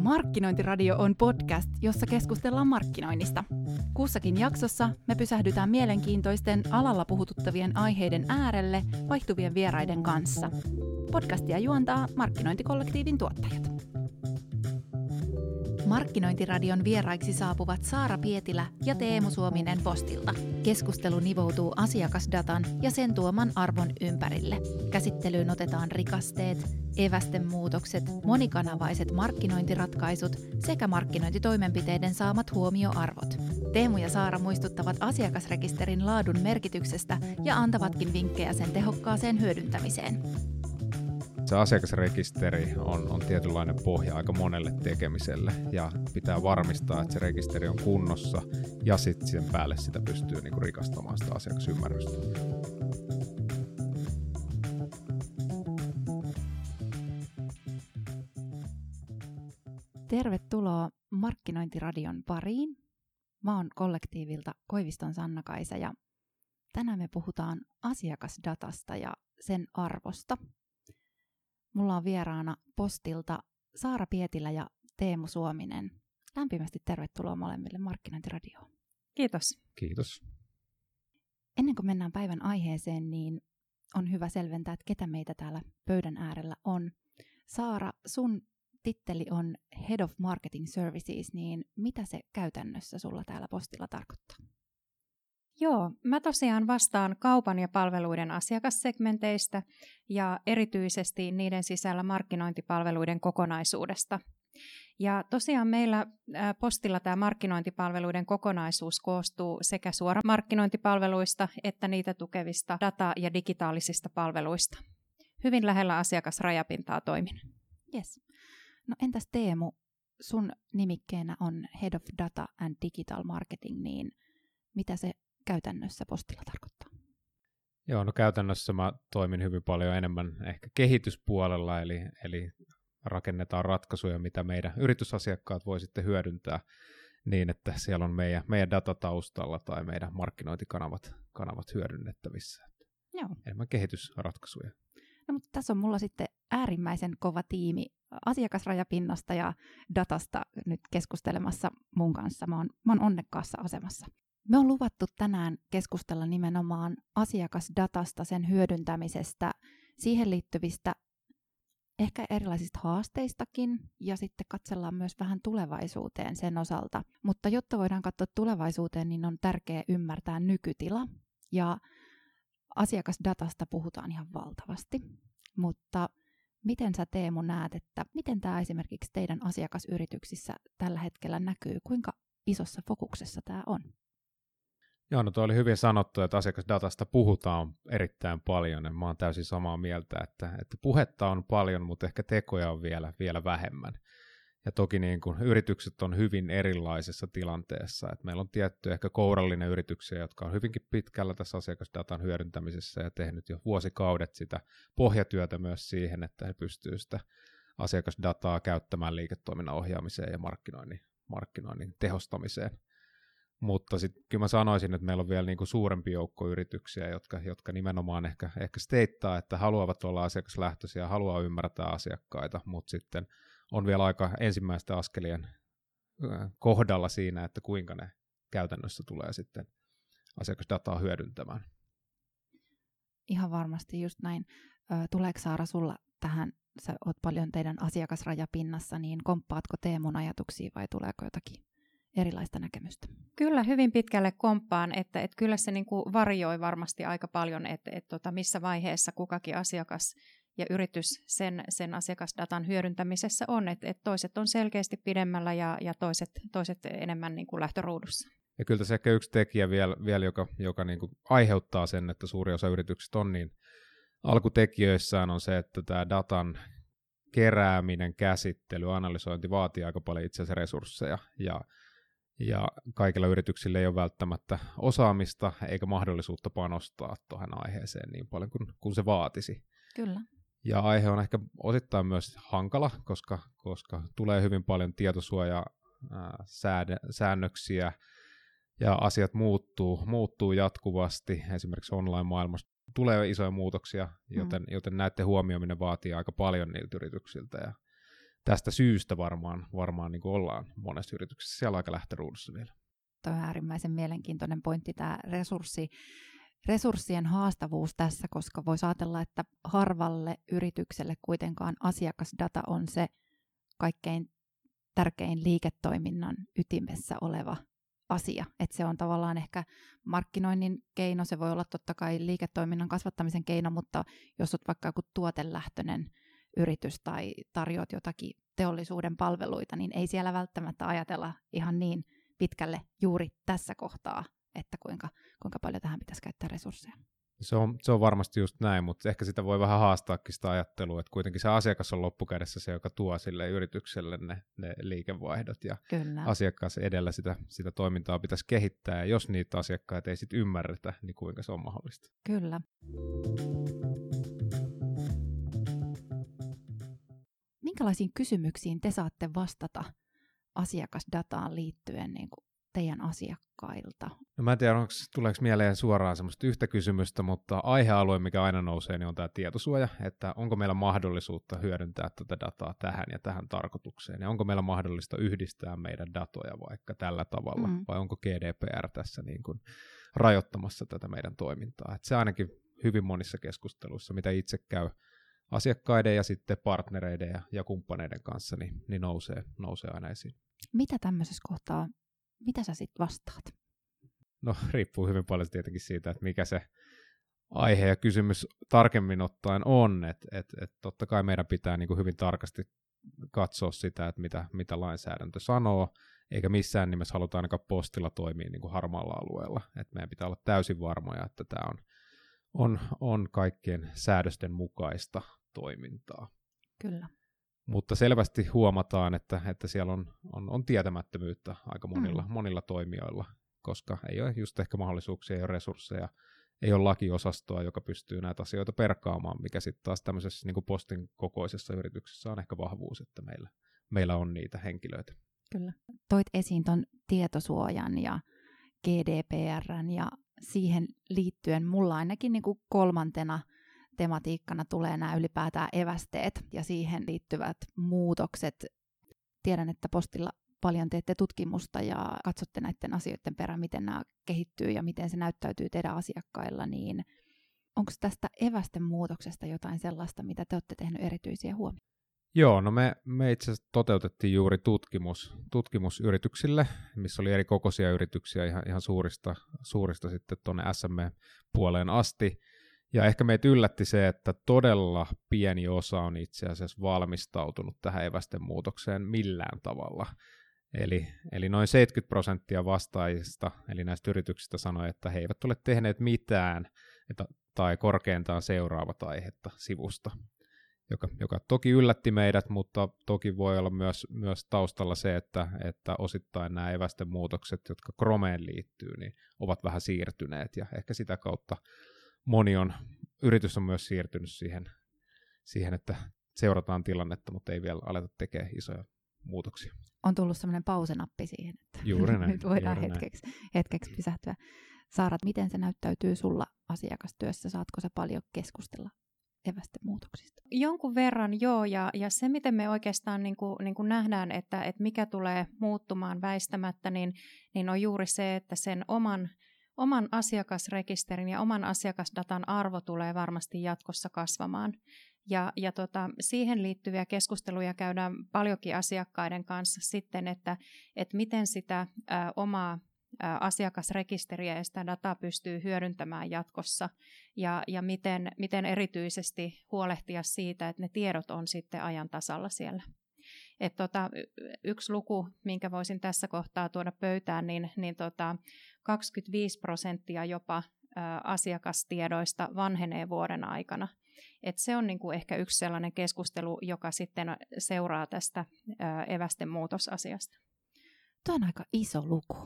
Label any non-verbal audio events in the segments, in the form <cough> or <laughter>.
Markkinointiradio on podcast, jossa keskustellaan markkinoinnista. Kussakin jaksossa me pysähdytään mielenkiintoisten alalla puhututtavien aiheiden äärelle vaihtuvien vieraiden kanssa. Podcastia juontaa Markkinointikollektiivin tuottajat. Markkinointiradion vieraiksi saapuvat Saara Pietilä ja Teemu Suominen Postilta. Keskustelu nivoutuu asiakasdatan ja sen tuoman arvon ympärille. Käsittelyyn otetaan rikasteet, evästen muutokset, monikanavaiset markkinointiratkaisut sekä markkinointitoimenpiteiden saamat huomioarvot. Teemu ja Saara muistuttavat asiakasrekisterin laadun merkityksestä ja antavatkin vinkkejä sen tehokkaaseen hyödyntämiseen se asiakasrekisteri on, on tietynlainen pohja aika monelle tekemiselle ja pitää varmistaa, että se rekisteri on kunnossa ja sitten sen päälle sitä pystyy niinku rikastamaan sitä asiakasymmärrystä. Tervetuloa Markkinointiradion pariin. Mä oon kollektiivilta Koiviston Sanna-Kaisa ja tänään me puhutaan asiakasdatasta ja sen arvosta – Mulla on vieraana postilta Saara Pietilä ja Teemu Suominen. Lämpimästi tervetuloa molemmille Markkinointiradioon. Kiitos. Kiitos. Ennen kuin mennään päivän aiheeseen, niin on hyvä selventää, että ketä meitä täällä pöydän äärellä on. Saara, sun titteli on Head of Marketing Services, niin mitä se käytännössä sulla täällä postilla tarkoittaa? Joo, mä tosiaan vastaan kaupan ja palveluiden asiakassegmenteistä ja erityisesti niiden sisällä markkinointipalveluiden kokonaisuudesta. Ja tosiaan meillä postilla tämä markkinointipalveluiden kokonaisuus koostuu sekä suoramarkkinointipalveluista että niitä tukevista data- ja digitaalisista palveluista. Hyvin lähellä asiakasrajapintaa toimin. Yes. No entäs Teemu, sun nimikkeenä on Head of Data and Digital Marketing, niin mitä se käytännössä postilla tarkoittaa? Joo, no käytännössä mä toimin hyvin paljon enemmän ehkä kehityspuolella, eli, eli rakennetaan ratkaisuja, mitä meidän yritysasiakkaat voi sitten hyödyntää niin, että siellä on meidän, meidän datataustalla tai meidän markkinointikanavat kanavat hyödynnettävissä. Joo. Enemmän kehitysratkaisuja. No, mutta tässä on mulla sitten äärimmäisen kova tiimi asiakasrajapinnasta ja datasta nyt keskustelemassa mun kanssa. Mä oon, mä oon onnekkaassa asemassa. Me on luvattu tänään keskustella nimenomaan asiakasdatasta, sen hyödyntämisestä, siihen liittyvistä ehkä erilaisista haasteistakin ja sitten katsellaan myös vähän tulevaisuuteen sen osalta. Mutta jotta voidaan katsoa tulevaisuuteen, niin on tärkeää ymmärtää nykytila ja asiakasdatasta puhutaan ihan valtavasti. Mutta miten sä Teemu näet, että miten tämä esimerkiksi teidän asiakasyrityksissä tällä hetkellä näkyy, kuinka isossa fokuksessa tämä on? Joo, no tuo oli hyvin sanottu, että asiakasdatasta puhutaan erittäin paljon, ja mä oon täysin samaa mieltä, että, että puhetta on paljon, mutta ehkä tekoja on vielä, vielä vähemmän. Ja toki niin kuin yritykset on hyvin erilaisessa tilanteessa, että meillä on tietty ehkä kourallinen yrityksiä, jotka on hyvinkin pitkällä tässä asiakasdatan hyödyntämisessä ja tehnyt jo vuosikaudet sitä pohjatyötä myös siihen, että he pystyvät sitä asiakasdataa käyttämään liiketoiminnan ohjaamiseen ja markkinoinnin, markkinoinnin tehostamiseen. Mutta sitten kyllä mä sanoisin, että meillä on vielä niinku suurempi joukko yrityksiä, jotka, jotka nimenomaan ehkä, ehkä steittaa, että haluavat olla asiakaslähtöisiä, haluaa ymmärtää asiakkaita, mutta sitten on vielä aika ensimmäisten askelien kohdalla siinä, että kuinka ne käytännössä tulee sitten asiakasdataa hyödyntämään. Ihan varmasti just näin. Tuleeko Saara sulla tähän, sä oot paljon teidän asiakasrajapinnassa, niin komppaatko Teemun ajatuksia vai tuleeko jotakin erilaista näkemystä. Kyllä, hyvin pitkälle komppaan, että, että kyllä se niin kuin varjoi varmasti aika paljon, että, että tota, missä vaiheessa kukakin asiakas ja yritys sen, sen asiakasdatan hyödyntämisessä on, että, että toiset on selkeästi pidemmällä ja, ja toiset, toiset enemmän niin kuin lähtöruudussa. Ja kyllä tässä ehkä yksi tekijä vielä, vielä joka, joka niin kuin aiheuttaa sen, että suuri osa yrityksistä on niin alkutekijöissään on se, että tämä datan kerääminen, käsittely, analysointi vaatii aika paljon itse asiassa resursseja ja ja kaikilla yrityksillä ei ole välttämättä osaamista eikä mahdollisuutta panostaa tuohon aiheeseen niin paljon kuin, kuin se vaatisi. Kyllä. Ja aihe on ehkä osittain myös hankala, koska, koska tulee hyvin paljon tietosuoja säännöksiä ja asiat muuttuu, muuttuu jatkuvasti. Esimerkiksi online-maailmassa tulee isoja muutoksia, joten, mm. joten näiden huomioiminen vaatii aika paljon niiltä yrityksiltä. Ja tästä syystä varmaan, varmaan niin kuin ollaan monessa yrityksessä siellä aika lähtöruudussa vielä. Tuo on äärimmäisen mielenkiintoinen pointti, tämä resurssi, resurssien haastavuus tässä, koska voisi ajatella, että harvalle yritykselle kuitenkaan asiakasdata on se kaikkein tärkein liiketoiminnan ytimessä oleva asia. Että se on tavallaan ehkä markkinoinnin keino, se voi olla totta kai liiketoiminnan kasvattamisen keino, mutta jos olet vaikka joku tuotelähtöinen yritys tai tarjoat jotakin teollisuuden palveluita, niin ei siellä välttämättä ajatella ihan niin pitkälle juuri tässä kohtaa, että kuinka, kuinka paljon tähän pitäisi käyttää resursseja. Se on, se on varmasti just näin, mutta ehkä sitä voi vähän haastaakin sitä ajattelua, että kuitenkin se asiakas on loppukädessä se, joka tuo sille yritykselle ne, ne liikevaihdot ja Kyllä. asiakas edellä sitä, sitä toimintaa pitäisi kehittää ja jos niitä asiakkaita ei sitten ymmärretä, niin kuinka se on mahdollista. Kyllä. Minkälaisiin kysymyksiin te saatte vastata asiakasdataan liittyen niin kuin teidän asiakkailta? No mä en tiedä, onko, tuleeko mieleen suoraan semmoista yhtä kysymystä, mutta aihealue, mikä aina nousee, niin on tämä tietosuoja, että onko meillä mahdollisuutta hyödyntää tätä dataa tähän ja tähän tarkoitukseen, ja onko meillä mahdollista yhdistää meidän datoja vaikka tällä tavalla, mm. vai onko GDPR tässä niin kuin rajoittamassa tätä meidän toimintaa. Et se ainakin hyvin monissa keskusteluissa, mitä itse käy asiakkaiden ja sitten partnereiden ja, ja kumppaneiden kanssa, niin, niin nousee, nousee aina esiin. Mitä tämmöisessä kohtaa mitä sä sitten vastaat? No <laughs> riippuu hyvin paljon tietenkin siitä, että mikä se aihe ja kysymys tarkemmin ottaen on, että et, et totta kai meidän pitää niin kuin hyvin tarkasti katsoa sitä, että mitä, mitä lainsäädäntö sanoo, eikä missään nimessä haluta ainakaan postilla toimia niin kuin harmaalla alueella. Et meidän pitää olla täysin varmoja, että tämä on, on, on kaikkien säädösten mukaista toimintaa. Kyllä mutta selvästi huomataan, että, että siellä on, on, on tietämättömyyttä aika monilla, mm. monilla toimijoilla, koska ei ole just ehkä mahdollisuuksia, ei ole resursseja, ei ole lakiosastoa, joka pystyy näitä asioita perkaamaan, mikä sitten taas tämmöisessä niin kuin postin kokoisessa yrityksessä on ehkä vahvuus, että meillä, meillä on niitä henkilöitä. Kyllä. Toit esiin tuon tietosuojan ja GDPRn ja siihen liittyen mulla ainakin niin kuin kolmantena – tematiikkana tulee nämä ylipäätään evästeet ja siihen liittyvät muutokset. Tiedän, että postilla paljon teette tutkimusta ja katsotte näiden asioiden perään, miten nämä kehittyy ja miten se näyttäytyy teidän asiakkailla, niin onko tästä evästen muutoksesta jotain sellaista, mitä te olette tehneet erityisiä huomioita? Joo, no me, me itse asiassa toteutettiin juuri tutkimus, tutkimusyrityksille, missä oli eri kokoisia yrityksiä ihan, ihan suurista, suurista sitten tuonne SME-puoleen asti. Ja ehkä meitä yllätti se, että todella pieni osa on itse asiassa valmistautunut tähän evästen muutokseen millään tavalla. Eli, eli noin 70 prosenttia vastaajista, eli näistä yrityksistä sanoi, että he eivät ole tehneet mitään että, tai korkeintaan seuraavat aihetta sivusta, joka, joka toki yllätti meidät, mutta toki voi olla myös, myös taustalla se, että, että osittain nämä evästen muutokset, jotka Chromeen liittyy, niin ovat vähän siirtyneet ja ehkä sitä kautta moni on, yritys on myös siirtynyt siihen, siihen, että seurataan tilannetta, mutta ei vielä aleta tekemään isoja muutoksia. On tullut sellainen pausenappi siihen, että <laughs> juuri näin, nyt voidaan juuri hetkeksi, näin. hetkeksi pysähtyä. Saarat, miten se näyttäytyy sulla asiakastyössä? Saatko sä paljon keskustella evästen muutoksista? Jonkun verran joo, ja, ja se miten me oikeastaan niin kuin, niin kuin nähdään, että, että mikä tulee muuttumaan väistämättä, niin, niin on juuri se, että sen oman oman asiakasrekisterin ja oman asiakasdatan arvo tulee varmasti jatkossa kasvamaan. Ja, ja tota, siihen liittyviä keskusteluja käydään paljonkin asiakkaiden kanssa sitten, että, että miten sitä ä, omaa ä, asiakasrekisteriä ja sitä dataa pystyy hyödyntämään jatkossa ja, ja miten, miten erityisesti huolehtia siitä, että ne tiedot on sitten ajan tasalla siellä. Et tota, yksi luku, minkä voisin tässä kohtaa tuoda pöytään, niin, niin tota, 25 prosenttia jopa asiakastiedoista vanhenee vuoden aikana. Et se on niinku ehkä yksi sellainen keskustelu, joka sitten seuraa tästä evästen muutosasiasta. Tuo on aika iso luku.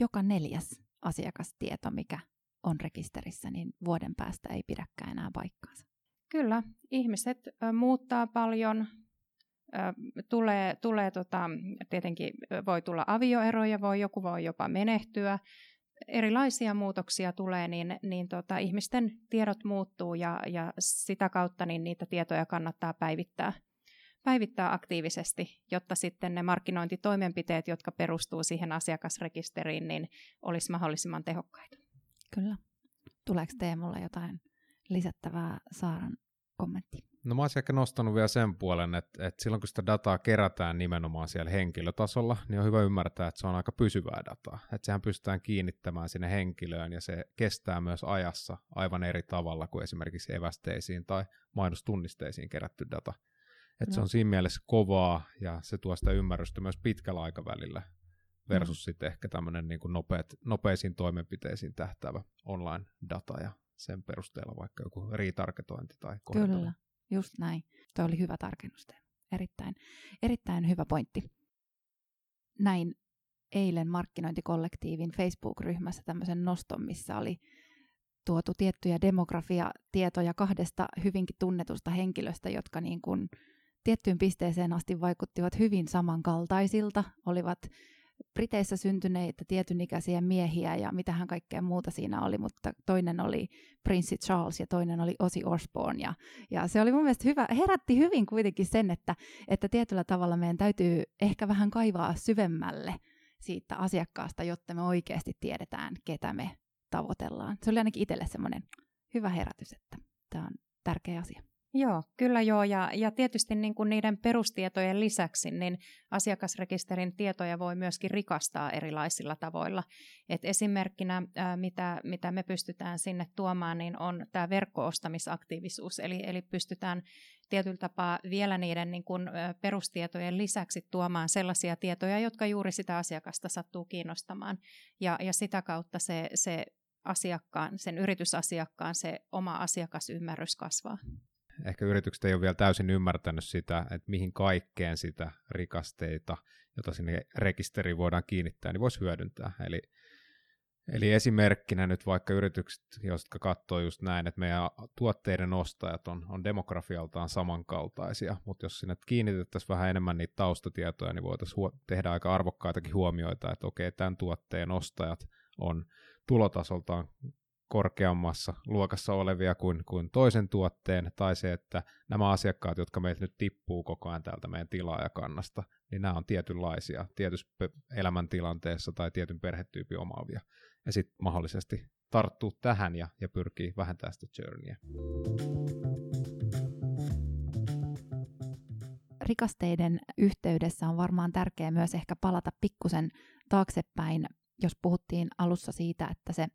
Joka neljäs asiakastieto, mikä on rekisterissä, niin vuoden päästä ei pidäkään enää paikkaansa. Kyllä, ihmiset muuttaa paljon, tulee, tulee tota, tietenkin voi tulla avioeroja, voi, joku voi jopa menehtyä, erilaisia muutoksia tulee, niin, niin tota, ihmisten tiedot muuttuu ja, ja sitä kautta niin niitä tietoja kannattaa päivittää, päivittää aktiivisesti, jotta sitten ne markkinointitoimenpiteet, jotka perustuu siihen asiakasrekisteriin, niin olisi mahdollisimman tehokkaita. Kyllä. Tuleeko Teemulla jotain lisättävää Saaran kommentti? No mä olisin ehkä nostanut vielä sen puolen, että, että silloin kun sitä dataa kerätään nimenomaan siellä henkilötasolla, niin on hyvä ymmärtää, että se on aika pysyvää dataa. Että sehän pystytään kiinnittämään sinne henkilöön ja se kestää myös ajassa aivan eri tavalla kuin esimerkiksi evästeisiin tai mainostunnisteisiin kerätty data. Että no. se on siinä mielessä kovaa ja se tuo sitä ymmärrystä myös pitkällä aikavälillä versus mm. sitten ehkä tämmöinen niin nopeat, nopeisiin toimenpiteisiin tähtäävä online-data ja sen perusteella vaikka joku retargetointi tai kohdentaminen. Kyllä, just näin. Tuo oli hyvä tarkennus. Erittäin, erittäin hyvä pointti. Näin eilen markkinointikollektiivin Facebook-ryhmässä tämmöisen noston, missä oli tuotu tiettyjä demografiatietoja kahdesta hyvinkin tunnetusta henkilöstä, jotka niin kuin tiettyyn pisteeseen asti vaikuttivat hyvin samankaltaisilta, olivat Briteissä syntyneitä tietyn ikäisiä miehiä ja mitähän kaikkea muuta siinä oli, mutta toinen oli Prince Charles ja toinen oli Ozzy Osbourne. Ja, ja se oli mun mielestä hyvä, herätti hyvin kuitenkin sen, että, että tietyllä tavalla meidän täytyy ehkä vähän kaivaa syvemmälle siitä asiakkaasta, jotta me oikeasti tiedetään, ketä me tavoitellaan. Se oli ainakin itselle semmoinen hyvä herätys, että tämä on tärkeä asia. Joo, kyllä joo. Ja, ja tietysti niin kuin niiden perustietojen lisäksi niin asiakasrekisterin tietoja voi myöskin rikastaa erilaisilla tavoilla. Et esimerkkinä, ää, mitä, mitä me pystytään sinne tuomaan, niin on tämä verkkoostamisaktiivisuus. Eli, eli pystytään tietyllä tapaa vielä niiden niin kuin, perustietojen lisäksi tuomaan sellaisia tietoja, jotka juuri sitä asiakasta sattuu kiinnostamaan. Ja, ja sitä kautta se, se asiakkaan, sen yritysasiakkaan se oma asiakasymmärrys kasvaa ehkä yritykset ei ole vielä täysin ymmärtänyt sitä, että mihin kaikkeen sitä rikasteita, jota sinne rekisteriin voidaan kiinnittää, niin voisi hyödyntää. Eli, eli esimerkkinä nyt vaikka yritykset, jotka katsoo just näin, että meidän tuotteiden ostajat on, on demografialtaan samankaltaisia, mutta jos sinne kiinnitettäisiin vähän enemmän niitä taustatietoja, niin voitaisiin huo- tehdä aika arvokkaitakin huomioita, että okei, tämän tuotteen ostajat on tulotasoltaan korkeammassa luokassa olevia kuin, kuin toisen tuotteen, tai se, että nämä asiakkaat, jotka meiltä nyt tippuu koko ajan täältä meidän tilaajakannasta, niin nämä on tietynlaisia tietyssä elämäntilanteessa tai tietyn perhetyypin omaavia. Ja sitten mahdollisesti tarttuu tähän ja, ja pyrkii vähentämään sitä journeyä. Rikasteiden yhteydessä on varmaan tärkeää myös ehkä palata pikkusen taaksepäin, jos puhuttiin alussa siitä, että se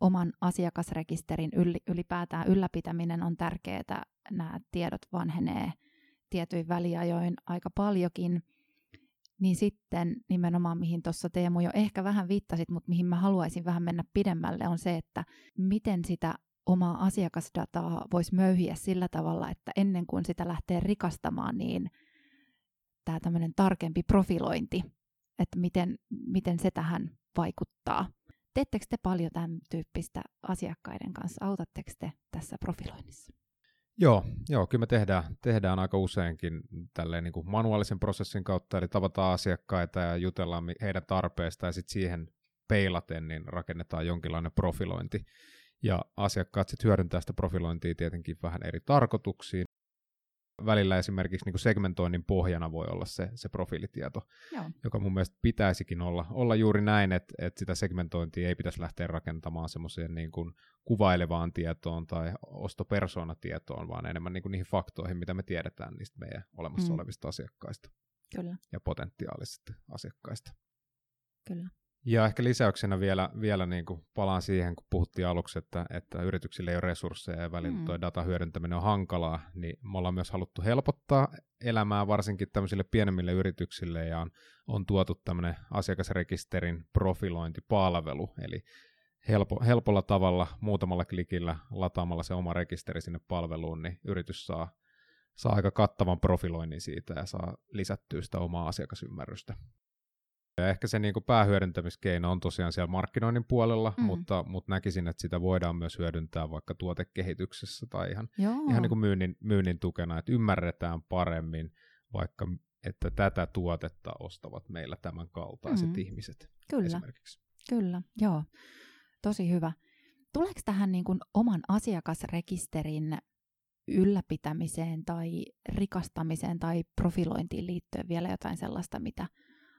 oman asiakasrekisterin ylipäätään ylläpitäminen on tärkeää. Nämä tiedot vanhenee tietyin väliajoin aika paljonkin. Niin sitten nimenomaan, mihin tuossa Teemu jo ehkä vähän viittasit, mutta mihin mä haluaisin vähän mennä pidemmälle, on se, että miten sitä omaa asiakasdataa voisi möyhiä sillä tavalla, että ennen kuin sitä lähtee rikastamaan, niin tämä tämmöinen tarkempi profilointi, että miten, miten se tähän vaikuttaa. Teettekö te paljon tämän tyyppistä asiakkaiden kanssa? Autatteko te tässä profiloinnissa? Joo, joo kyllä me tehdään, tehdään aika useinkin tälleen niin kuin manuaalisen prosessin kautta, eli tavataan asiakkaita ja jutellaan heidän tarpeesta ja sitten siihen peilaten niin rakennetaan jonkinlainen profilointi. Ja asiakkaat sitten hyödyntää sitä profilointia tietenkin vähän eri tarkoituksiin välillä esimerkiksi niin kuin segmentoinnin pohjana voi olla se, se profiilitieto, Joo. joka mun mielestä pitäisikin olla, olla juuri näin, että, että sitä segmentointia ei pitäisi lähteä rakentamaan semmoiseen niin kuin kuvailevaan tietoon tai ostopersoonatietoon, vaan enemmän niin kuin niihin faktoihin, mitä me tiedetään niistä meidän olemassa mm. olevista asiakkaista Kyllä. ja potentiaalisista asiakkaista. Kyllä. Ja ehkä lisäyksenä vielä, vielä niin kuin palaan siihen, kun puhuttiin aluksi, että, että yrityksille ei ole resursseja ja välillä mm. tuo datan hyödyntäminen on hankalaa, niin me ollaan myös haluttu helpottaa elämää varsinkin tämmöisille pienemmille yrityksille ja on, on tuotu tämmöinen asiakasrekisterin profilointipalvelu, eli helpo, helpolla tavalla muutamalla klikillä lataamalla se oma rekisteri sinne palveluun, niin yritys saa, saa aika kattavan profiloinnin siitä ja saa lisättyä sitä omaa asiakasymmärrystä. Ja ehkä se niin kuin päähyödyntämiskeino on tosiaan siellä markkinoinnin puolella, mm. mutta, mutta näkisin, että sitä voidaan myös hyödyntää vaikka tuotekehityksessä tai ihan, ihan niin kuin myynnin, myynnin tukena, että ymmärretään paremmin vaikka, että tätä tuotetta ostavat meillä tämän kaltaiset mm. ihmiset Kyllä. esimerkiksi. Kyllä, joo. Tosi hyvä. Tuleeko tähän niin kuin oman asiakasrekisterin ylläpitämiseen tai rikastamiseen tai profilointiin liittyen vielä jotain sellaista, mitä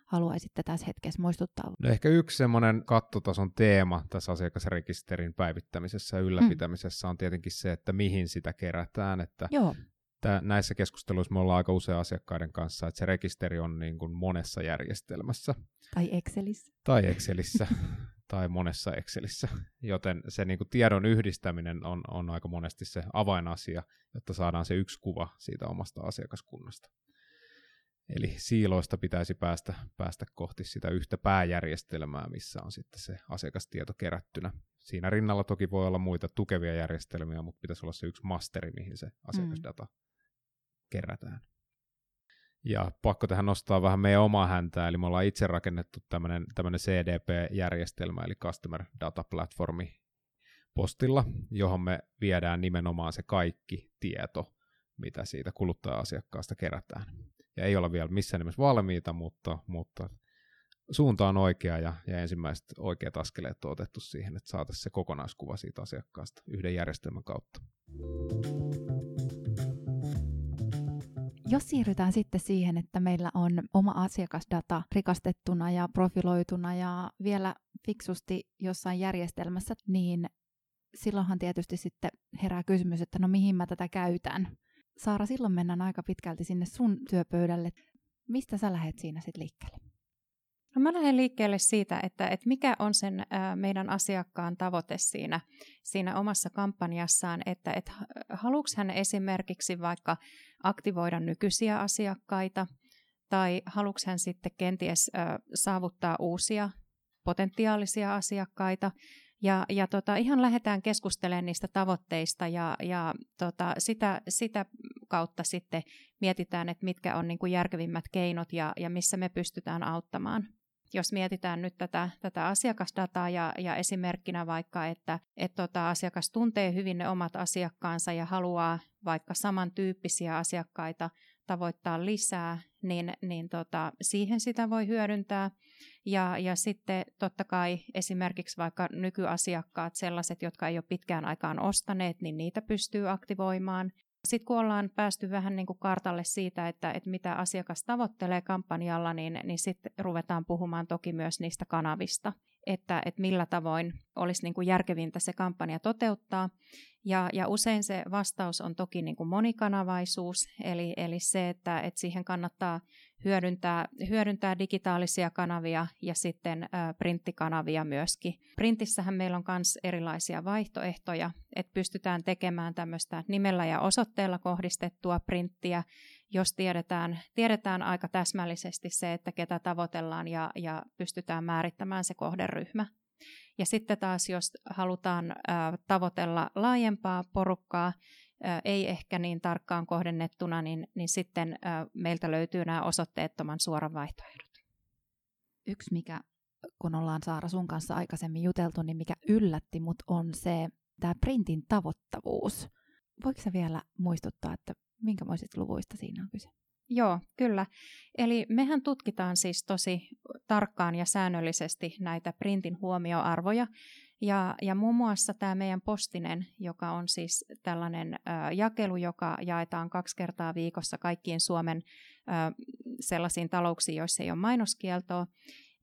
haluaisitte tässä hetkessä muistuttaa? No ehkä yksi semmoinen kattotason teema tässä asiakasrekisterin päivittämisessä ja ylläpitämisessä mm. on tietenkin se, että mihin sitä kerätään. Että Joo. Tää, näissä keskusteluissa me ollaan aika usein asiakkaiden kanssa, että se rekisteri on niin kuin monessa järjestelmässä. Tai Excelissä. Tai Excelissä. <laughs> tai monessa Excelissä, joten se niin kuin tiedon yhdistäminen on, on aika monesti se avainasia, jotta saadaan se yksi kuva siitä omasta asiakaskunnasta. Eli siiloista pitäisi päästä, päästä kohti sitä yhtä pääjärjestelmää, missä on sitten se asiakastieto kerättynä. Siinä rinnalla toki voi olla muita tukevia järjestelmiä, mutta pitäisi olla se yksi masteri, mihin se asiakasdata mm. kerätään. Ja pakko tähän nostaa vähän meidän omaa häntää, eli me ollaan itse rakennettu tämmöinen CDP-järjestelmä, eli Customer Data Platformi postilla, johon me viedään nimenomaan se kaikki tieto, mitä siitä kuluttaja-asiakkaasta kerätään. Ja ei olla vielä missään nimessä valmiita, mutta, mutta suunta on oikea ja, ja ensimmäiset oikeat askeleet on otettu siihen, että saataisiin se kokonaiskuva siitä asiakkaasta yhden järjestelmän kautta. Jos siirrytään sitten siihen, että meillä on oma asiakasdata rikastettuna ja profiloituna ja vielä fiksusti jossain järjestelmässä, niin silloinhan tietysti sitten herää kysymys, että no mihin mä tätä käytän. Saara, silloin mennään aika pitkälti sinne sun työpöydälle. Mistä sä lähdet siinä sitten liikkeelle? No mä lähden liikkeelle siitä, että, että mikä on sen meidän asiakkaan tavoite siinä, siinä omassa kampanjassaan, että, että haluuks hän esimerkiksi vaikka aktivoida nykyisiä asiakkaita, tai haluuks hän sitten kenties saavuttaa uusia potentiaalisia asiakkaita, ja, ja tota, ihan lähdetään keskustelemaan niistä tavoitteista ja, ja tota, sitä, sitä kautta sitten mietitään, että mitkä on niin kuin järkevimmät keinot ja, ja missä me pystytään auttamaan jos mietitään nyt tätä, tätä asiakasdataa ja, ja esimerkkinä vaikka, että et tota, asiakas tuntee hyvin ne omat asiakkaansa ja haluaa vaikka samantyyppisiä asiakkaita tavoittaa lisää, niin, niin tota, siihen sitä voi hyödyntää. Ja, ja sitten totta kai esimerkiksi vaikka nykyasiakkaat, sellaiset, jotka ei ole pitkään aikaan ostaneet, niin niitä pystyy aktivoimaan. Sitten kun ollaan päästy vähän niin kuin kartalle siitä, että, että mitä asiakas tavoittelee kampanjalla, niin, niin sitten ruvetaan puhumaan toki myös niistä kanavista, että, että millä tavoin olisi niin kuin järkevintä se kampanja toteuttaa. Ja, ja usein se vastaus on toki niin kuin monikanavaisuus, eli, eli se, että, että siihen kannattaa hyödyntää, hyödyntää digitaalisia kanavia ja sitten ä, printtikanavia myöskin. Printissähän meillä on myös erilaisia vaihtoehtoja, että pystytään tekemään tämmöistä nimellä ja osoitteella kohdistettua printtiä, jos tiedetään, tiedetään aika täsmällisesti se, että ketä tavoitellaan ja, ja pystytään määrittämään se kohderyhmä. Ja sitten taas, jos halutaan ä, tavoitella laajempaa porukkaa, ä, ei ehkä niin tarkkaan kohdennettuna, niin, niin sitten ä, meiltä löytyy nämä osoitteettoman suoran vaihtoehdot. Yksi, mikä kun ollaan Saara sun kanssa aikaisemmin juteltu, niin mikä yllätti mut on se tämä printin tavoittavuus. Voiko sä vielä muistuttaa, että minkämoisista luvuista siinä on kyse? Joo, kyllä. Eli mehän tutkitaan siis tosi tarkkaan ja säännöllisesti näitä printin huomioarvoja. Ja, ja muun muassa tämä meidän postinen, joka on siis tällainen ö, jakelu, joka jaetaan kaksi kertaa viikossa kaikkiin Suomen ö, sellaisiin talouksiin, joissa ei ole mainoskieltoa,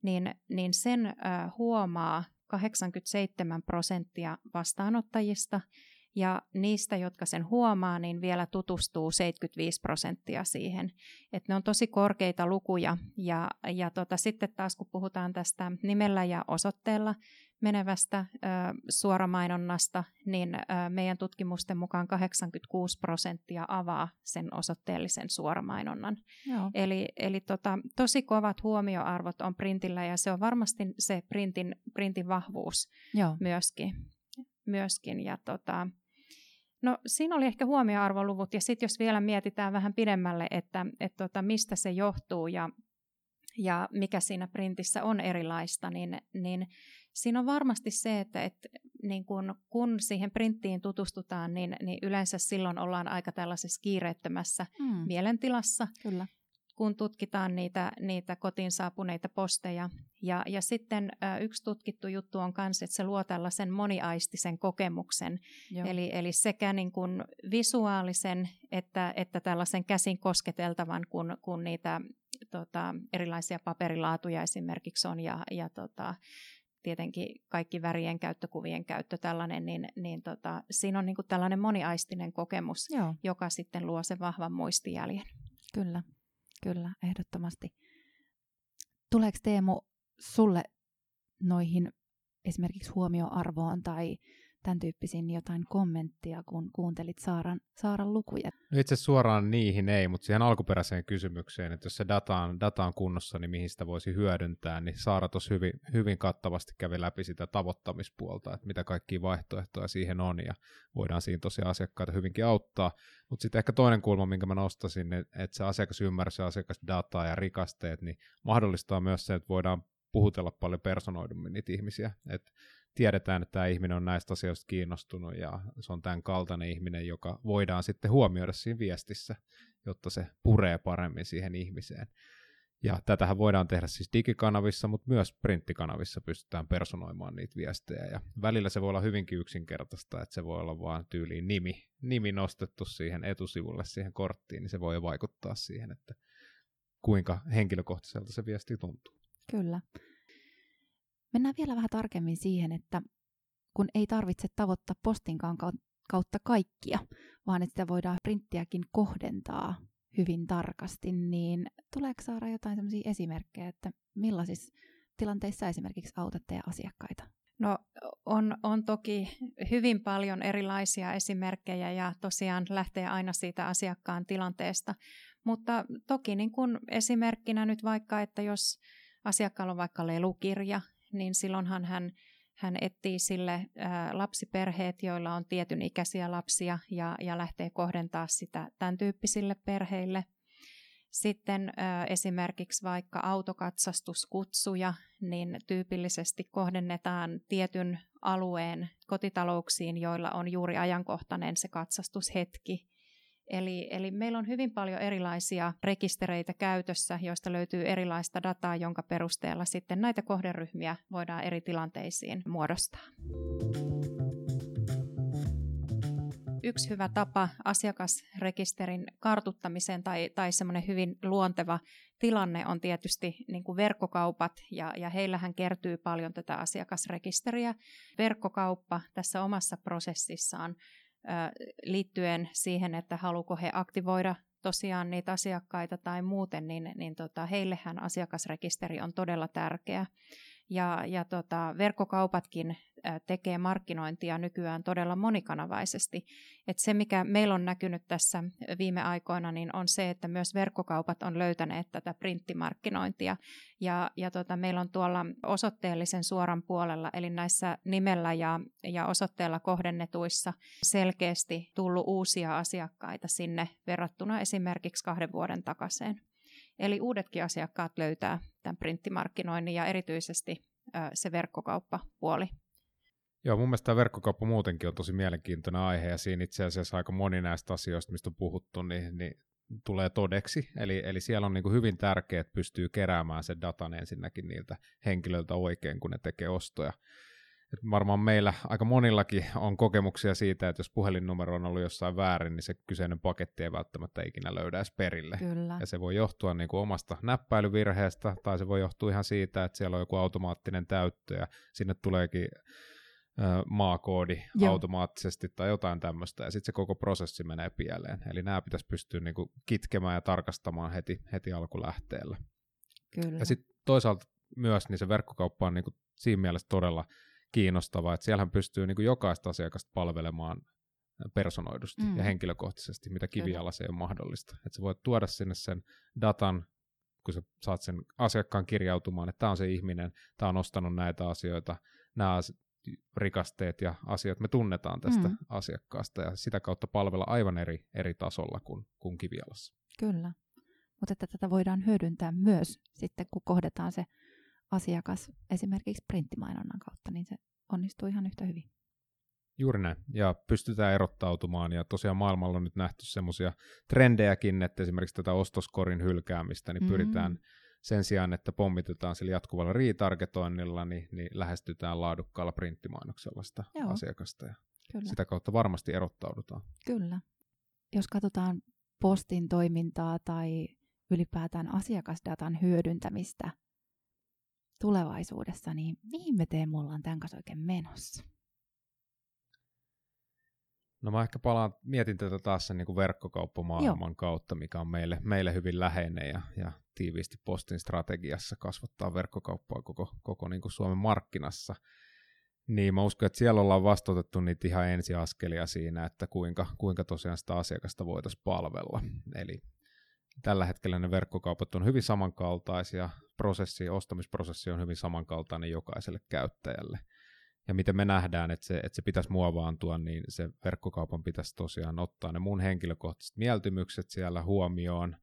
niin, niin sen ö, huomaa 87 prosenttia vastaanottajista – ja niistä, jotka sen huomaa, niin vielä tutustuu 75 prosenttia siihen. Että ne on tosi korkeita lukuja. Ja, ja tota, sitten taas kun puhutaan tästä nimellä ja osoitteella menevästä ö, suoramainonnasta, niin ö, meidän tutkimusten mukaan 86 prosenttia avaa sen osoitteellisen suoramainonnan. Joo. Eli, eli tota, tosi kovat huomioarvot on printillä ja se on varmasti se printin, printin vahvuus Joo. myöskin. myöskin. Ja tota, No siinä oli ehkä huomioarvoluvut ja sitten jos vielä mietitään vähän pidemmälle, että, että tota, mistä se johtuu ja, ja mikä siinä printissä on erilaista, niin, niin siinä on varmasti se, että, että niin kun, kun siihen printtiin tutustutaan, niin, niin yleensä silloin ollaan aika tällaisessa kiireettömässä hmm. mielentilassa. Kyllä. Kun tutkitaan niitä, niitä kotiin saapuneita posteja Ja, ja sitten ä, yksi tutkittu juttu on myös, että se luo tällaisen moniaistisen kokemuksen, eli, eli sekä niin kuin visuaalisen että, että tällaisen käsin kosketeltavan, kun, kun niitä tota, erilaisia paperilaatuja esimerkiksi on ja, ja tota, tietenkin kaikki värien käyttö, kuvien käyttö, tällainen, niin, niin tota, siinä on niin kuin tällainen moniaistinen kokemus, Joo. joka sitten luo sen vahvan muistijäljen. Kyllä, kyllä, ehdottomasti. Tuleeko Teemu sulle noihin esimerkiksi huomioarvoon tai tämän tyyppisiin jotain kommenttia, kun kuuntelit Saaran, Saaran lukuja? No itse suoraan niihin ei, mutta siihen alkuperäiseen kysymykseen, että jos se data on, data on kunnossa, niin mihin sitä voisi hyödyntää, niin Saara tuossa hyvin, hyvin kattavasti kävi läpi sitä tavoittamispuolta, että mitä kaikkia vaihtoehtoja siihen on, ja voidaan siinä tosiaan asiakkaita hyvinkin auttaa. Mutta sitten ehkä toinen kulma, minkä mä nostasin, että se asiakasymmärrys ja asiakasdata ja rikasteet, niin mahdollistaa myös se, että voidaan puhutella paljon personoidummin niitä ihmisiä. Et tiedetään, että tämä ihminen on näistä asioista kiinnostunut ja se on tämän kaltainen ihminen, joka voidaan sitten huomioida siinä viestissä, jotta se puree paremmin siihen ihmiseen. Ja tätähän voidaan tehdä siis digikanavissa, mutta myös printtikanavissa pystytään personoimaan niitä viestejä. Ja välillä se voi olla hyvinkin yksinkertaista, että se voi olla vain tyyliin nimi, nimi nostettu siihen etusivulle, siihen korttiin, niin se voi vaikuttaa siihen, että kuinka henkilökohtaiselta se viesti tuntuu. Kyllä. Mennään vielä vähän tarkemmin siihen, että kun ei tarvitse tavoittaa postinkaan kautta kaikkia, vaan että sitä voidaan printtiäkin kohdentaa hyvin tarkasti, niin tuleeko saada jotain sellaisia esimerkkejä, että millaisissa tilanteissa esimerkiksi autatte asiakkaita? No on, on toki hyvin paljon erilaisia esimerkkejä ja tosiaan lähtee aina siitä asiakkaan tilanteesta, mutta toki niin kuin esimerkkinä nyt vaikka, että jos asiakkaalla on vaikka lelukirja, niin silloinhan hän, hän etsii sille lapsiperheet, joilla on tietyn ikäisiä lapsia ja, ja lähtee kohdentaa sitä tämän tyyppisille perheille. Sitten esimerkiksi vaikka autokatsastuskutsuja, niin tyypillisesti kohdennetaan tietyn alueen kotitalouksiin, joilla on juuri ajankohtainen se katsastushetki. Eli, eli meillä on hyvin paljon erilaisia rekistereitä käytössä, joista löytyy erilaista dataa, jonka perusteella sitten näitä kohderyhmiä voidaan eri tilanteisiin muodostaa. Yksi hyvä tapa asiakasrekisterin kartuttamiseen tai, tai semmoinen hyvin luonteva tilanne on tietysti niin kuin verkkokaupat, ja, ja heillähän kertyy paljon tätä asiakasrekisteriä. Verkkokauppa tässä omassa prosessissaan liittyen siihen, että haluuko he aktivoida tosiaan niitä asiakkaita tai muuten, niin, niin tota, heillehän asiakasrekisteri on todella tärkeä. Ja, ja tota, verkkokaupatkin tekee markkinointia nykyään todella monikanavaisesti. Et se, mikä meillä on näkynyt tässä viime aikoina, niin on se, että myös verkkokaupat on löytäneet tätä printtimarkkinointia. Ja, ja tota, meillä on tuolla osoitteellisen suoran puolella, eli näissä nimellä ja, ja osoitteella kohdennetuissa selkeästi tullut uusia asiakkaita sinne verrattuna esimerkiksi kahden vuoden takaisin. Eli uudetkin asiakkaat löytää tämän printtimarkkinoinnin ja erityisesti se verkkokauppapuoli. Joo, mun mielestä tämä verkkokauppa muutenkin on tosi mielenkiintoinen aihe, ja siinä itse asiassa aika moni näistä asioista, mistä on puhuttu, niin, niin tulee todeksi. Eli, eli siellä on niin hyvin tärkeää, että pystyy keräämään sen datan ensinnäkin niiltä henkilöiltä oikein, kun ne tekee ostoja. Et varmaan meillä aika monillakin on kokemuksia siitä, että jos puhelinnumero on ollut jossain väärin, niin se kyseinen paketti ei välttämättä ikinä löydä edes perille. Kyllä. Ja se voi johtua niin kuin omasta näppäilyvirheestä, tai se voi johtua ihan siitä, että siellä on joku automaattinen täyttö, ja sinne tuleekin maakoodi Joo. automaattisesti tai jotain tämmöistä, ja sitten se koko prosessi menee pieleen. Eli nämä pitäisi pystyä niinku kitkemään ja tarkastamaan heti, heti alkulähteellä. Kyllä. Ja sitten toisaalta myös niin se verkkokauppa on niinku siinä mielessä todella kiinnostava, että siellähän pystyy niinku jokaista asiakasta palvelemaan personoidusti mm. ja henkilökohtaisesti, mitä kivialassa ei ole mahdollista. Että sä voit tuoda sinne sen datan, kun sä saat sen asiakkaan kirjautumaan, että tämä on se ihminen, tämä on ostanut näitä asioita, nämä rikasteet ja asiat me tunnetaan tästä mm. asiakkaasta ja sitä kautta palvella aivan eri, eri tasolla kuin, kuin kivialassa. Kyllä, mutta että tätä voidaan hyödyntää myös sitten, kun kohdetaan se asiakas esimerkiksi printtimainonnan kautta, niin se onnistuu ihan yhtä hyvin. Juuri näin, ja pystytään erottautumaan, ja tosiaan maailmalla on nyt nähty semmoisia trendejäkin, että esimerkiksi tätä ostoskorin hylkäämistä, niin mm-hmm. pyritään sen sijaan, että pommitetaan sillä jatkuvalla retargetoinnilla, niin, niin lähestytään laadukkaalla printtimainoksella sitä Joo. asiakasta ja Kyllä. sitä kautta varmasti erottaudutaan. Kyllä. Jos katsotaan postin toimintaa tai ylipäätään asiakasdatan hyödyntämistä tulevaisuudessa, niin mihin me teemme ollaan tämän kanssa oikein menossa? No mä ehkä palaan, mietin tätä taas sen niin kuin verkkokauppamaailman Joo. kautta, mikä on meille, meille hyvin läheinen ja, ja tiiviisti postin strategiassa kasvattaa verkkokauppaa koko, koko niin kuin Suomen markkinassa. Niin mä uskon, että siellä ollaan vastautettu niitä ihan ensiaskelia siinä, että kuinka, kuinka tosiaan sitä asiakasta voitaisiin palvella. Eli tällä hetkellä ne verkkokaupat on hyvin samankaltaisia, prosessi, ostamisprosessi on hyvin samankaltainen jokaiselle käyttäjälle. Ja miten me nähdään, että se, että se pitäisi muovaantua, niin se verkkokaupan pitäisi tosiaan ottaa ne mun henkilökohtaiset mieltymykset siellä huomioon,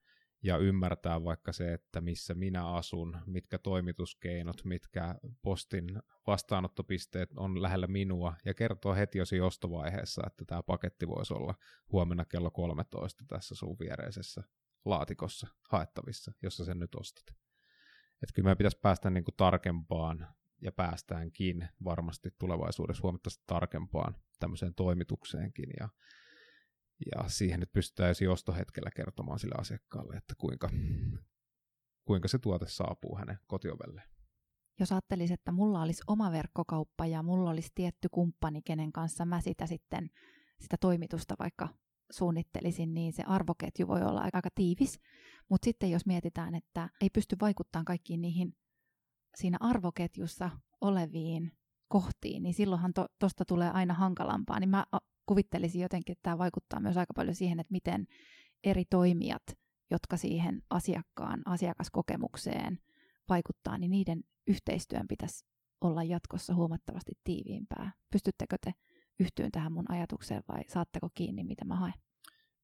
ja ymmärtää vaikka se, että missä minä asun, mitkä toimituskeinot, mitkä postin vastaanottopisteet on lähellä minua, ja kertoo heti jo siinä ostovaiheessa, että tämä paketti voisi olla huomenna kello 13 tässä sun viereisessä laatikossa haettavissa, jossa sen nyt ostat. Että kyllä meidän pitäisi päästä niin kuin tarkempaan ja päästäänkin varmasti tulevaisuudessa huomattavasti tarkempaan tämmöiseen toimitukseenkin ja, ja siihen, että pystytään ostohetkellä kertomaan sille asiakkaalle, että kuinka, kuinka se tuote saapuu hänen kotiovelle. Jos ajattelisin, että mulla olisi oma verkkokauppa ja mulla olisi tietty kumppani, kenen kanssa mä sitä sitten sitä toimitusta vaikka suunnittelisin, niin se arvoketju voi olla aika tiivis. Mutta sitten jos mietitään, että ei pysty vaikuttamaan kaikkiin niihin siinä arvoketjussa oleviin kohtiin, niin silloinhan tuosta to, tulee aina hankalampaa. Niin mä kuvittelisin jotenkin, että tämä vaikuttaa myös aika paljon siihen, että miten eri toimijat, jotka siihen asiakkaan asiakaskokemukseen vaikuttaa, niin niiden yhteistyön pitäisi olla jatkossa huomattavasti tiiviimpää. Pystyttekö te yhtyyn tähän mun ajatukseen vai saatteko kiinni, mitä mä haen?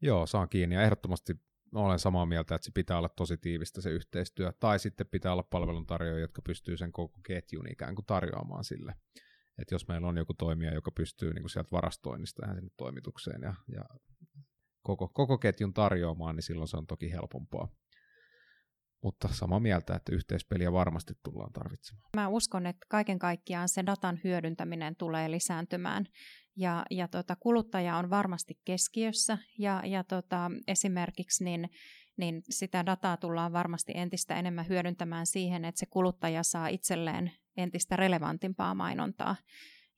Joo, saan kiinni ja ehdottomasti olen samaa mieltä, että se pitää olla tosi tiivistä se yhteistyö, tai sitten pitää olla palveluntarjoajia, jotka pystyy sen koko ketjun ikään kuin tarjoamaan sille. Että jos meillä on joku toimija, joka pystyy niin kuin sieltä varastoinnista tähän sinne toimitukseen ja, ja koko, koko ketjun tarjoamaan, niin silloin se on toki helpompaa. Mutta samaa mieltä, että yhteispeliä varmasti tullaan tarvitsemaan. Mä uskon, että kaiken kaikkiaan se datan hyödyntäminen tulee lisääntymään ja, ja tota, kuluttaja on varmasti keskiössä ja, ja tota, esimerkiksi niin, niin sitä dataa tullaan varmasti entistä enemmän hyödyntämään siihen, että se kuluttaja saa itselleen entistä relevantimpaa mainontaa,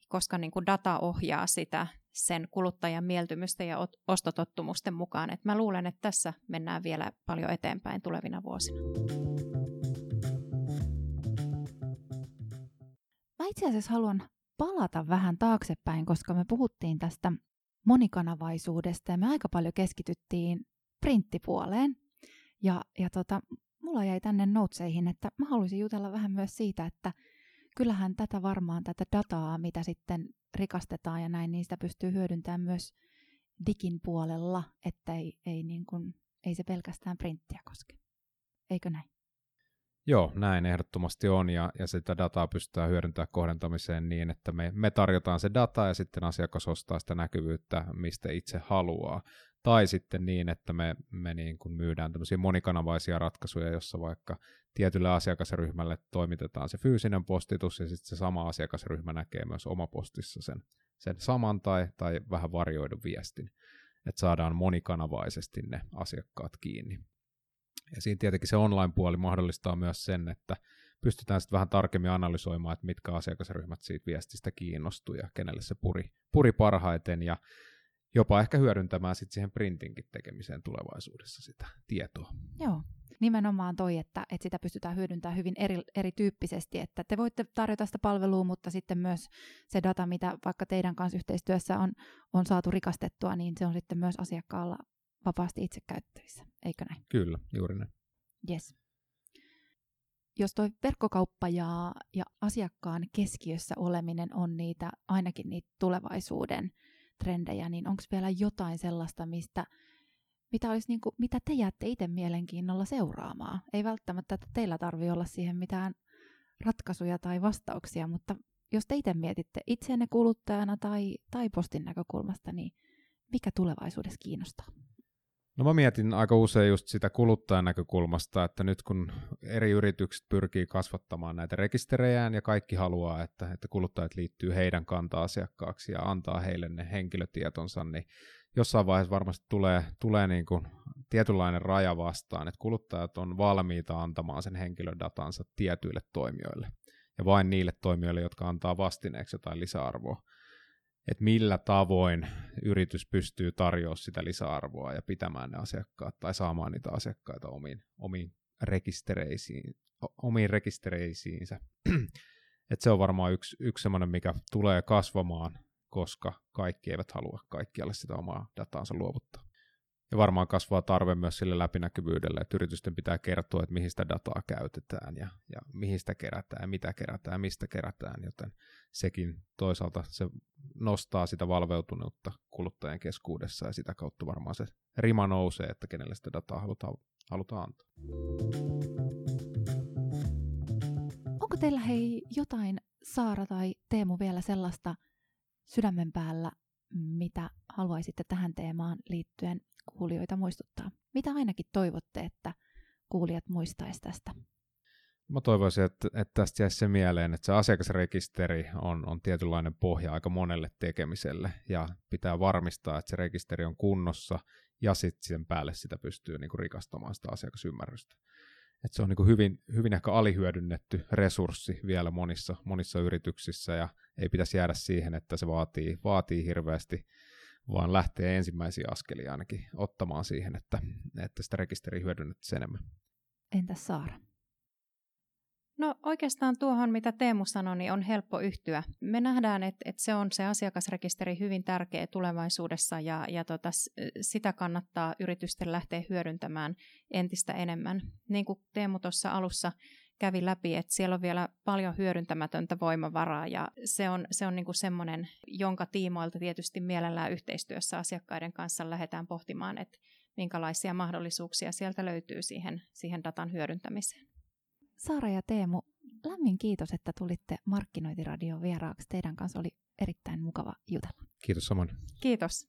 koska niin kuin data ohjaa sitä sen kuluttajan mieltymystä ja ostotottumusten mukaan. Et mä luulen, että tässä mennään vielä paljon eteenpäin tulevina vuosina. Mä itse asiassa haluan palata vähän taaksepäin, koska me puhuttiin tästä monikanavaisuudesta ja me aika paljon keskityttiin printtipuoleen. Ja, ja tota, mulla jäi tänne noteseihin, että mä haluaisin jutella vähän myös siitä, että kyllähän tätä varmaan, tätä dataa, mitä sitten rikastetaan ja näin, niin sitä pystyy hyödyntämään myös digin puolella, että ei, ei, niin kuin, ei se pelkästään printtiä koske. Eikö näin? Joo, näin ehdottomasti on, ja, ja sitä dataa pystytään hyödyntämään kohdentamiseen niin, että me, me tarjotaan se data ja sitten asiakas ostaa sitä näkyvyyttä, mistä itse haluaa. Tai sitten niin, että me, me niin kuin myydään tämmöisiä monikanavaisia ratkaisuja, jossa vaikka tietylle asiakasryhmälle toimitetaan se fyysinen postitus ja sitten se sama asiakasryhmä näkee myös omapostissa sen, sen saman tai, tai vähän varjoidun viestin, että saadaan monikanavaisesti ne asiakkaat kiinni. Ja siinä tietenkin se online-puoli mahdollistaa myös sen, että pystytään sitten vähän tarkemmin analysoimaan, että mitkä asiakasryhmät siitä viestistä kiinnostuu ja kenelle se puri, puri parhaiten ja jopa ehkä hyödyntämään sitten siihen printinkin tekemiseen tulevaisuudessa sitä tietoa. Joo, nimenomaan toi, että, että sitä pystytään hyödyntämään hyvin eri, erityyppisesti, että te voitte tarjota sitä palvelua, mutta sitten myös se data, mitä vaikka teidän kanssa yhteistyössä on, on saatu rikastettua, niin se on sitten myös asiakkaalla vapaasti itse käyttävissä, eikö näin? Kyllä, juuri näin. Yes. Jos tuo verkkokauppa ja, ja asiakkaan keskiössä oleminen on niitä, ainakin niitä tulevaisuuden trendejä, niin onko vielä jotain sellaista, mistä, mitä, olisi niin kuin, mitä te jäätte itse mielenkiinnolla seuraamaan? Ei välttämättä, että teillä tarvitse olla siihen mitään ratkaisuja tai vastauksia, mutta jos te itse mietitte itseenne kuluttajana tai, tai postin näkökulmasta, niin mikä tulevaisuudessa kiinnostaa? No mä mietin aika usein just sitä kuluttajan näkökulmasta, että nyt kun eri yritykset pyrkii kasvattamaan näitä rekisterejään ja kaikki haluaa, että, että kuluttajat liittyy heidän kanta-asiakkaaksi ja antaa heille ne henkilötietonsa, niin jossain vaiheessa varmasti tulee, tulee niin kuin tietynlainen raja vastaan, että kuluttajat on valmiita antamaan sen henkilödatansa tietyille toimijoille ja vain niille toimijoille, jotka antaa vastineeksi jotain lisäarvoa että millä tavoin yritys pystyy tarjoamaan sitä lisäarvoa ja pitämään ne asiakkaat tai saamaan niitä asiakkaita omiin, omiin rekistereisiin, omiin rekistereisiinsä. <clears throat> Et se on varmaan yksi, yksi semmoinen, mikä tulee kasvamaan, koska kaikki eivät halua kaikkialle sitä omaa dataansa luovuttaa. Ja varmaan kasvaa tarve myös sille läpinäkyvyydelle, että yritysten pitää kertoa, että mihin sitä dataa käytetään ja, ja mihin sitä kerätään mitä kerätään mistä kerätään, joten sekin toisaalta se nostaa sitä valveutuneutta kuluttajien keskuudessa ja sitä kautta varmaan se rima nousee, että kenelle sitä dataa halutaan, halutaan antaa. Onko teillä hei jotain, Saara tai Teemu, vielä sellaista sydämen päällä, mitä haluaisitte tähän teemaan liittyen kuulijoita muistuttaa? Mitä ainakin toivotte, että kuulijat muistaisi tästä? Mä toivoisin, että, että tästä jäisi se mieleen, että se asiakasrekisteri on, on tietynlainen pohja aika monelle tekemiselle ja pitää varmistaa, että se rekisteri on kunnossa ja sitten sen päälle sitä pystyy niin kuin rikastamaan sitä asiakasymmärrystä. Et se on niin kuin hyvin, hyvin ehkä alihyödynnetty resurssi vielä monissa, monissa yrityksissä ja ei pitäisi jäädä siihen, että se vaatii, vaatii hirveästi vaan lähtee ensimmäisiä askelia ainakin ottamaan siihen, että, että sitä rekisteriä hyödynnettäisiin enemmän. Entäs Saara? No oikeastaan tuohon, mitä Teemu sanoi, niin on helppo yhtyä. Me nähdään, että, että se on se asiakasrekisteri hyvin tärkeä tulevaisuudessa ja, ja tota, sitä kannattaa yritysten lähteä hyödyntämään entistä enemmän. Niin kuin Teemu tuossa alussa kävi läpi, että siellä on vielä paljon hyödyntämätöntä voimavaraa ja se on, se on niin kuin semmoinen, jonka tiimoilta tietysti mielellään yhteistyössä asiakkaiden kanssa lähdetään pohtimaan, että minkälaisia mahdollisuuksia sieltä löytyy siihen, siihen datan hyödyntämiseen. Saara ja Teemu, lämmin kiitos, että tulitte Markkinointiradioon vieraaksi. Teidän kanssa oli erittäin mukava jutella. Kiitos samoin. Kiitos.